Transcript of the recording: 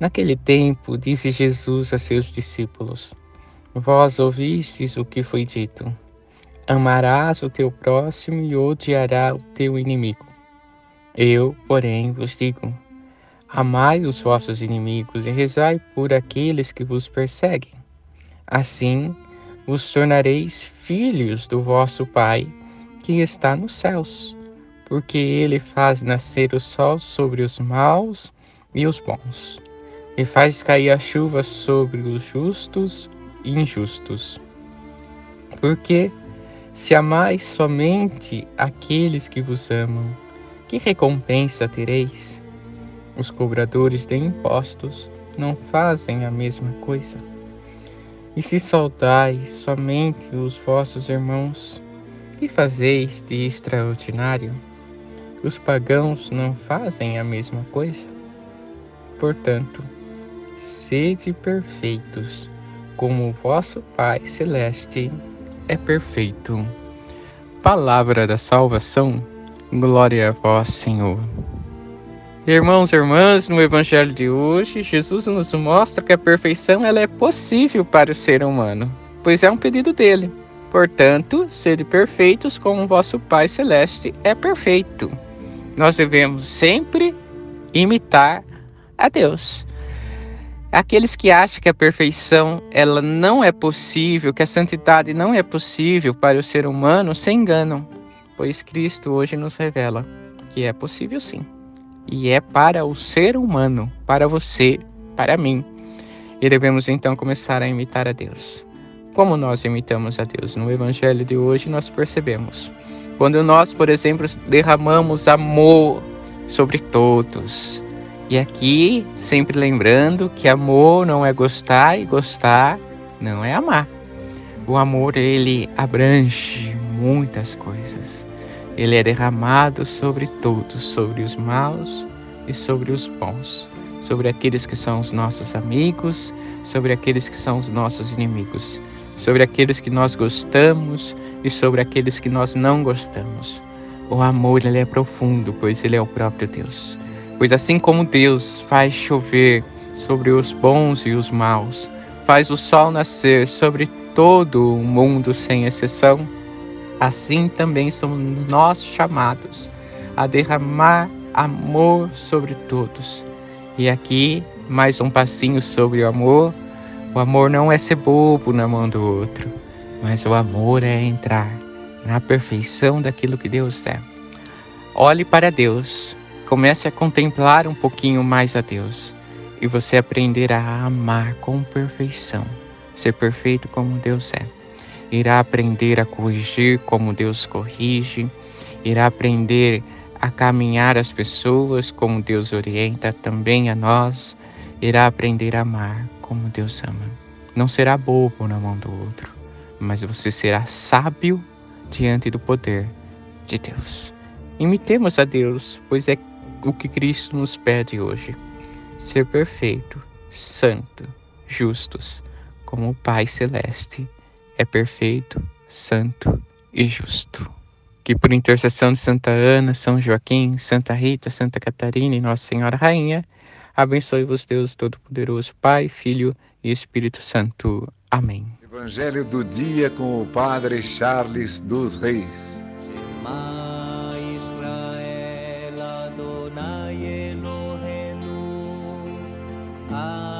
Naquele tempo, disse Jesus a seus discípulos: Vós ouvistes o que foi dito: Amarás o teu próximo e odiarás o teu inimigo. Eu, porém, vos digo: Amai os vossos inimigos e rezai por aqueles que vos perseguem. Assim, vos tornareis filhos do vosso Pai que está nos céus, porque ele faz nascer o sol sobre os maus e os bons e faz cair a chuva sobre os justos e injustos. Porque se amais somente aqueles que vos amam, que recompensa tereis? Os cobradores de impostos não fazem a mesma coisa. E se saudais somente os vossos irmãos, que fazeis de extraordinário? Os pagãos não fazem a mesma coisa? Portanto, sede perfeitos, como o vosso Pai Celeste é perfeito. Palavra da salvação, glória a vós, Senhor. Irmãos e irmãs, no Evangelho de hoje, Jesus nos mostra que a perfeição ela é possível para o ser humano, pois é um pedido dele. Portanto, sede perfeitos como vosso Pai Celeste é perfeito. Nós devemos sempre imitar a Deus. Aqueles que acham que a perfeição ela não é possível, que a santidade não é possível para o ser humano, se enganam, pois Cristo hoje nos revela que é possível sim. E é para o ser humano, para você, para mim. E devemos então começar a imitar a Deus. Como nós imitamos a Deus? No evangelho de hoje nós percebemos. Quando nós, por exemplo, derramamos amor sobre todos, e aqui, sempre lembrando que amor não é gostar e gostar não é amar. O amor, ele abrange muitas coisas. Ele é derramado sobre todos, sobre os maus e sobre os bons, sobre aqueles que são os nossos amigos, sobre aqueles que são os nossos inimigos, sobre aqueles que nós gostamos e sobre aqueles que nós não gostamos. O amor, ele é profundo, pois ele é o próprio Deus. Pois assim como Deus faz chover sobre os bons e os maus, faz o sol nascer sobre todo o mundo sem exceção, assim também somos nós chamados a derramar amor sobre todos. E aqui, mais um passinho sobre o amor. O amor não é ser bobo na mão do outro, mas o amor é entrar na perfeição daquilo que Deus é. Olhe para Deus, Comece a contemplar um pouquinho mais a Deus e você aprenderá a amar com perfeição, ser perfeito como Deus é. Irá aprender a corrigir como Deus corrige, irá aprender a caminhar as pessoas como Deus orienta também a nós, irá aprender a amar como Deus ama. Não será bobo na mão do outro, mas você será sábio diante do poder de Deus. Imitemos a Deus, pois é o que Cristo nos pede hoje: ser perfeito, santo, justos, como o Pai Celeste é perfeito, santo e justo. Que por intercessão de Santa Ana, São Joaquim, Santa Rita, Santa Catarina e Nossa Senhora Rainha, abençoe-vos Deus Todo-Poderoso, Pai, Filho e Espírito Santo. Amém. Evangelho do dia com o Padre Charles dos Reis. I